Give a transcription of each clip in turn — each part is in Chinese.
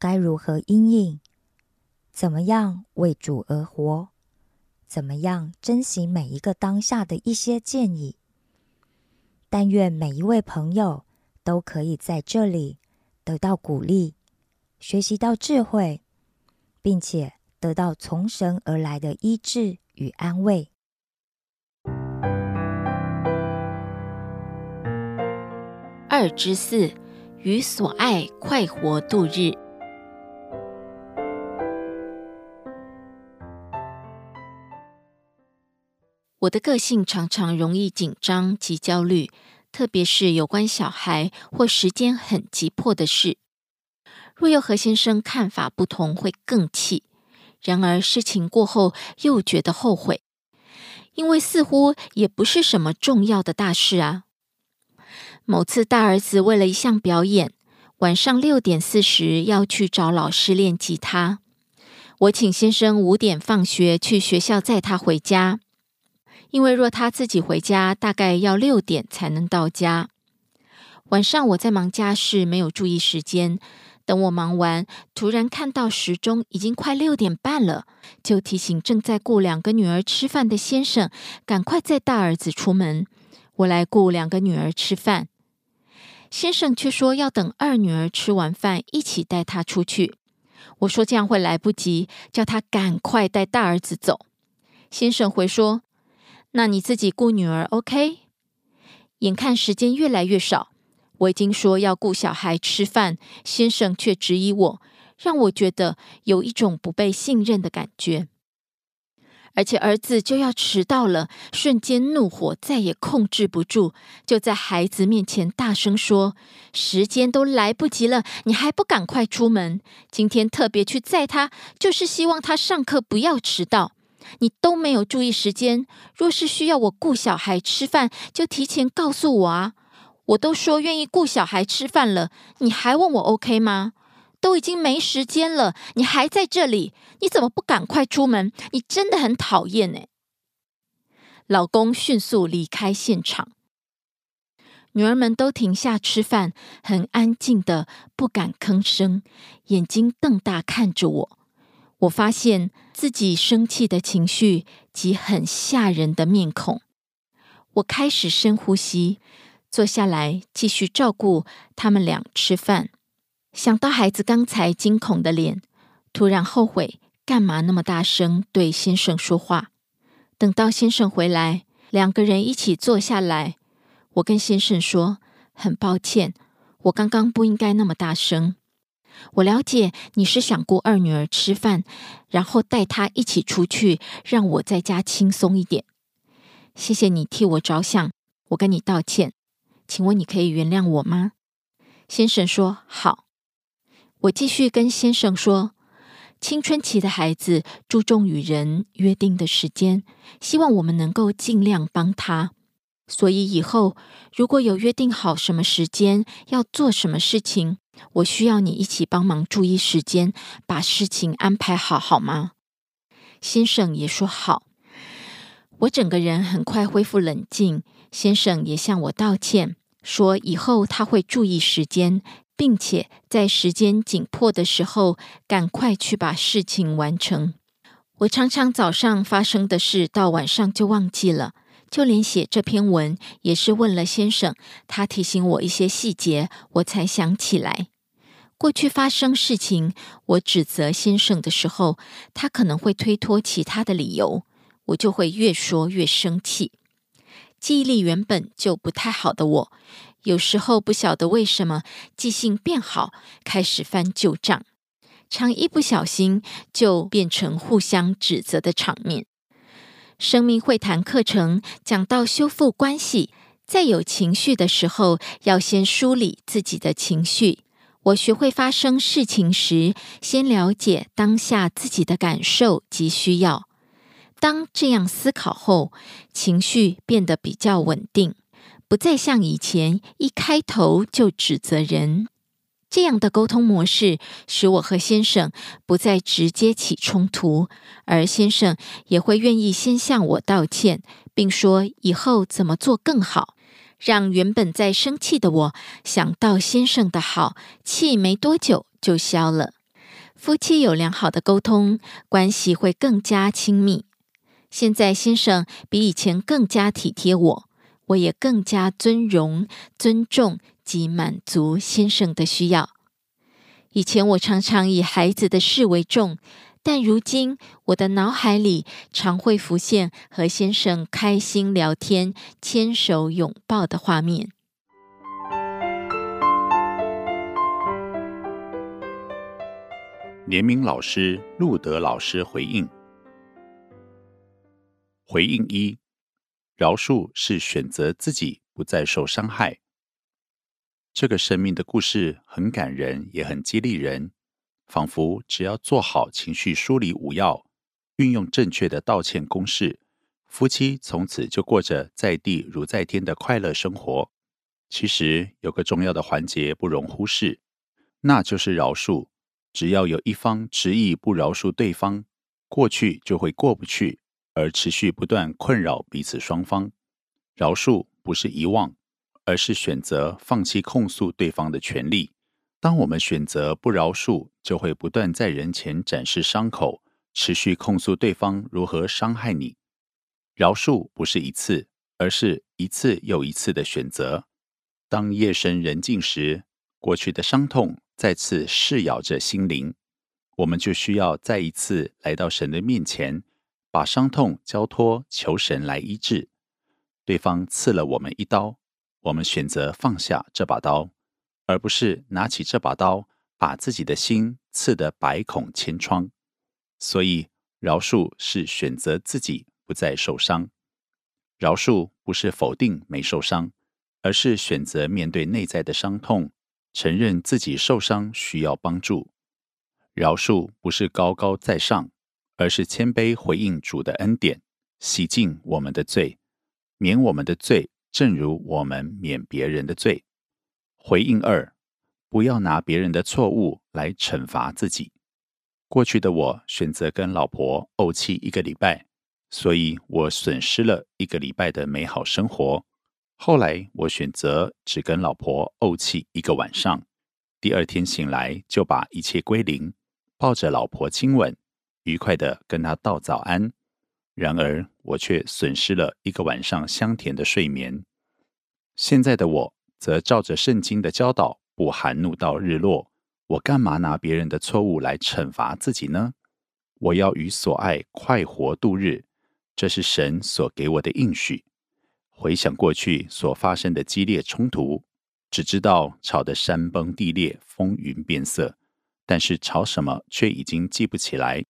该如何应应，怎么样为主而活，怎么样珍惜每一个当下的一些建议。但愿每一位朋友都可以在这里得到鼓励，学习到智慧，并且得到从神而来的医治。与安慰。二之四，与所爱快活度日。我的个性常常容易紧张及焦虑，特别是有关小孩或时间很急迫的事。若又和先生看法不同，会更气。然而事情过后又觉得后悔，因为似乎也不是什么重要的大事啊。某次大儿子为了一项表演，晚上六点四十要去找老师练吉他，我请先生五点放学去学校载他回家，因为若他自己回家，大概要六点才能到家。晚上我在忙家事，没有注意时间。等我忙完，突然看到时钟已经快六点半了，就提醒正在顾两个女儿吃饭的先生，赶快载大儿子出门。我来顾两个女儿吃饭，先生却说要等二女儿吃完饭一起带她出去。我说这样会来不及，叫他赶快带大儿子走。先生回说：“那你自己顾女儿，OK？” 眼看时间越来越少。我已经说要顾小孩吃饭，先生却质疑我，让我觉得有一种不被信任的感觉。而且儿子就要迟到了，瞬间怒火再也控制不住，就在孩子面前大声说：“时间都来不及了，你还不赶快出门？今天特别去载他，就是希望他上课不要迟到。你都没有注意时间，若是需要我顾小孩吃饭，就提前告诉我啊。”我都说愿意顾小孩吃饭了，你还问我 OK 吗？都已经没时间了，你还在这里，你怎么不赶快出门？你真的很讨厌哎！老公迅速离开现场，女儿们都停下吃饭，很安静的，不敢吭声，眼睛瞪大看着我。我发现自己生气的情绪及很吓人的面孔，我开始深呼吸。坐下来继续照顾他们俩吃饭，想到孩子刚才惊恐的脸，突然后悔干嘛那么大声对先生说话。等到先生回来，两个人一起坐下来，我跟先生说：“很抱歉，我刚刚不应该那么大声。我了解你是想顾二女儿吃饭，然后带她一起出去，让我在家轻松一点。谢谢你替我着想，我跟你道歉。”请问你可以原谅我吗？先生说好。我继续跟先生说，青春期的孩子注重与人约定的时间，希望我们能够尽量帮他。所以以后如果有约定好什么时间要做什么事情，我需要你一起帮忙注意时间，把事情安排好，好吗？”先生也说好。我整个人很快恢复冷静。先生也向我道歉，说以后他会注意时间，并且在时间紧迫的时候赶快去把事情完成。我常常早上发生的事到晚上就忘记了，就连写这篇文也是问了先生，他提醒我一些细节，我才想起来。过去发生事情，我指责先生的时候，他可能会推脱其他的理由，我就会越说越生气。记忆力原本就不太好的我，有时候不晓得为什么记性变好，开始翻旧账。常一不小心就变成互相指责的场面。生命会谈课程讲到修复关系，在有情绪的时候，要先梳理自己的情绪。我学会发生事情时，先了解当下自己的感受及需要。当这样思考后，情绪变得比较稳定，不再像以前一开头就指责人。这样的沟通模式使我和先生不再直接起冲突，而先生也会愿意先向我道歉，并说以后怎么做更好，让原本在生气的我想到先生的好，气没多久就消了。夫妻有良好的沟通，关系会更加亲密。现在先生比以前更加体贴我，我也更加尊荣、尊重。及满足先生的需要。以前我常常以孩子的事为重，但如今我的脑海里常会浮现和先生开心聊天、牵手拥抱的画面。联名老师路德老师回应：回应一，饶恕是选择自己不再受伤害。这个生命的故事很感人，也很激励人。仿佛只要做好情绪梳理五要，运用正确的道歉公式，夫妻从此就过着在地如在天的快乐生活。其实有个重要的环节不容忽视，那就是饶恕。只要有一方执意不饶恕对方，过去就会过不去，而持续不断困扰彼此双方。饶恕不是遗忘。而是选择放弃控诉对方的权利。当我们选择不饶恕，就会不断在人前展示伤口，持续控诉对方如何伤害你。饶恕不是一次，而是一次又一次的选择。当夜深人静时，过去的伤痛再次噬咬着心灵，我们就需要再一次来到神的面前，把伤痛交托，求神来医治。对方刺了我们一刀。我们选择放下这把刀，而不是拿起这把刀，把自己的心刺得百孔千疮。所以，饶恕是选择自己不再受伤。饶恕不是否定没受伤，而是选择面对内在的伤痛，承认自己受伤需要帮助。饶恕不是高高在上，而是谦卑回应主的恩典，洗净我们的罪，免我们的罪。正如我们免别人的罪，回应二，不要拿别人的错误来惩罚自己。过去的我选择跟老婆怄气一个礼拜，所以我损失了一个礼拜的美好生活。后来我选择只跟老婆怄气一个晚上，第二天醒来就把一切归零，抱着老婆亲吻，愉快的跟她道早安。然而，我却损失了一个晚上香甜的睡眠。现在的我则照着圣经的教导，不含怒到日落。我干嘛拿别人的错误来惩罚自己呢？我要与所爱快活度日，这是神所给我的应许。回想过去所发生的激烈冲突，只知道吵得山崩地裂、风云变色，但是吵什么却已经记不起来。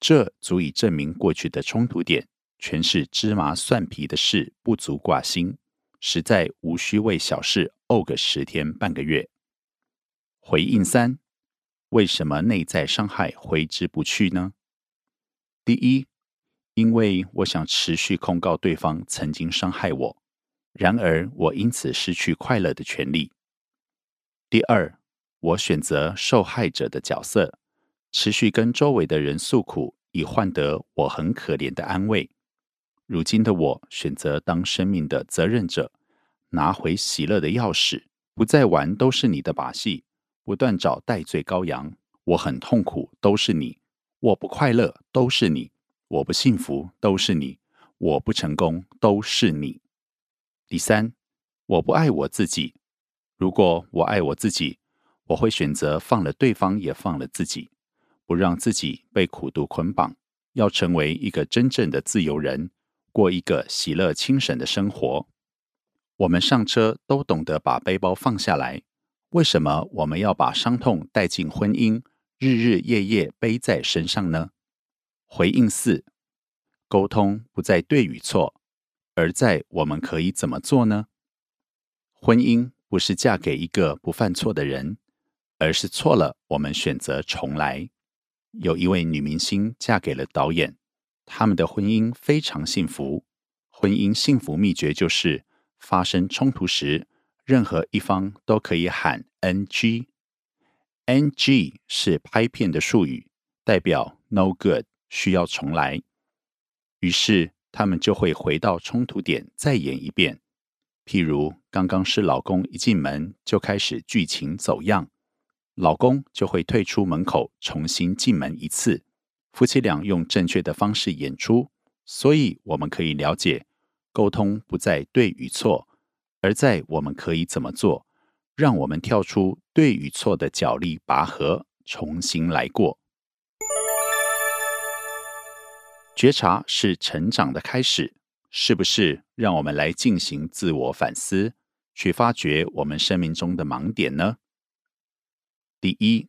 这足以证明过去的冲突点全是芝麻蒜皮的事，不足挂心，实在无需为小事怄个十天半个月。回应三：为什么内在伤害挥之不去呢？第一，因为我想持续控告对方曾经伤害我，然而我因此失去快乐的权利。第二，我选择受害者的角色，持续跟周围的人诉苦，以换得我很可怜的安慰。如今的我选择当生命的责任者，拿回喜乐的钥匙，不再玩都是你的把戏，不断找代罪羔羊。我很痛苦，都是你；我不快乐，都是你；我不幸福，都是你；我不成功，都是你。第三，我不爱我自己。如果我爱我自己，我会选择放了对方，也放了自己，不让自己被苦毒捆绑，要成为一个真正的自由人。过一个喜乐轻省的生活。我们上车都懂得把背包放下来，为什么我们要把伤痛带进婚姻，日日夜夜背在身上呢？回应四：沟通不在对与错，而在我们可以怎么做呢？婚姻不是嫁给一个不犯错的人，而是错了，我们选择重来。有一位女明星嫁给了导演。他们的婚姻非常幸福。婚姻幸福秘诀就是：发生冲突时，任何一方都可以喊 NG。NG 是拍片的术语，代表 No good，需要重来。于是他们就会回到冲突点再演一遍。譬如刚刚是老公一进门就开始剧情走样，老公就会退出门口重新进门一次。夫妻俩用正确的方式演出，所以我们可以了解，沟通不在对与错，而在我们可以怎么做，让我们跳出对与错的角力拔河，重新来过。觉察是成长的开始，是不是？让我们来进行自我反思，去发掘我们生命中的盲点呢？第一。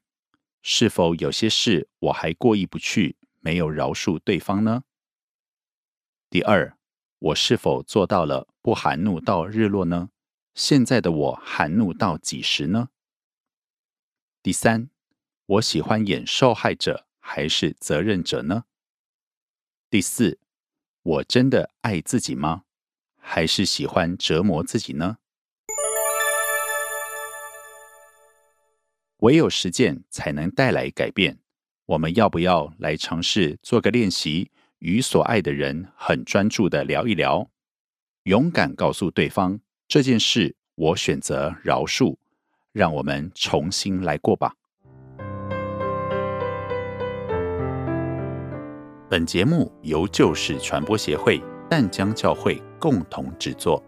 是否有些事我还过意不去，没有饶恕对方呢？第二，我是否做到了不含怒到日落呢？现在的我含怒到几时呢？第三，我喜欢演受害者还是责任者呢？第四，我真的爱自己吗？还是喜欢折磨自己呢？唯有实践才能带来改变。我们要不要来尝试做个练习，与所爱的人很专注的聊一聊，勇敢告诉对方这件事，我选择饶恕，让我们重新来过吧。本节目由旧事传播协会淡江教会共同制作。